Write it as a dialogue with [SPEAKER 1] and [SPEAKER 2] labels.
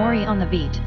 [SPEAKER 1] Mori on the beat.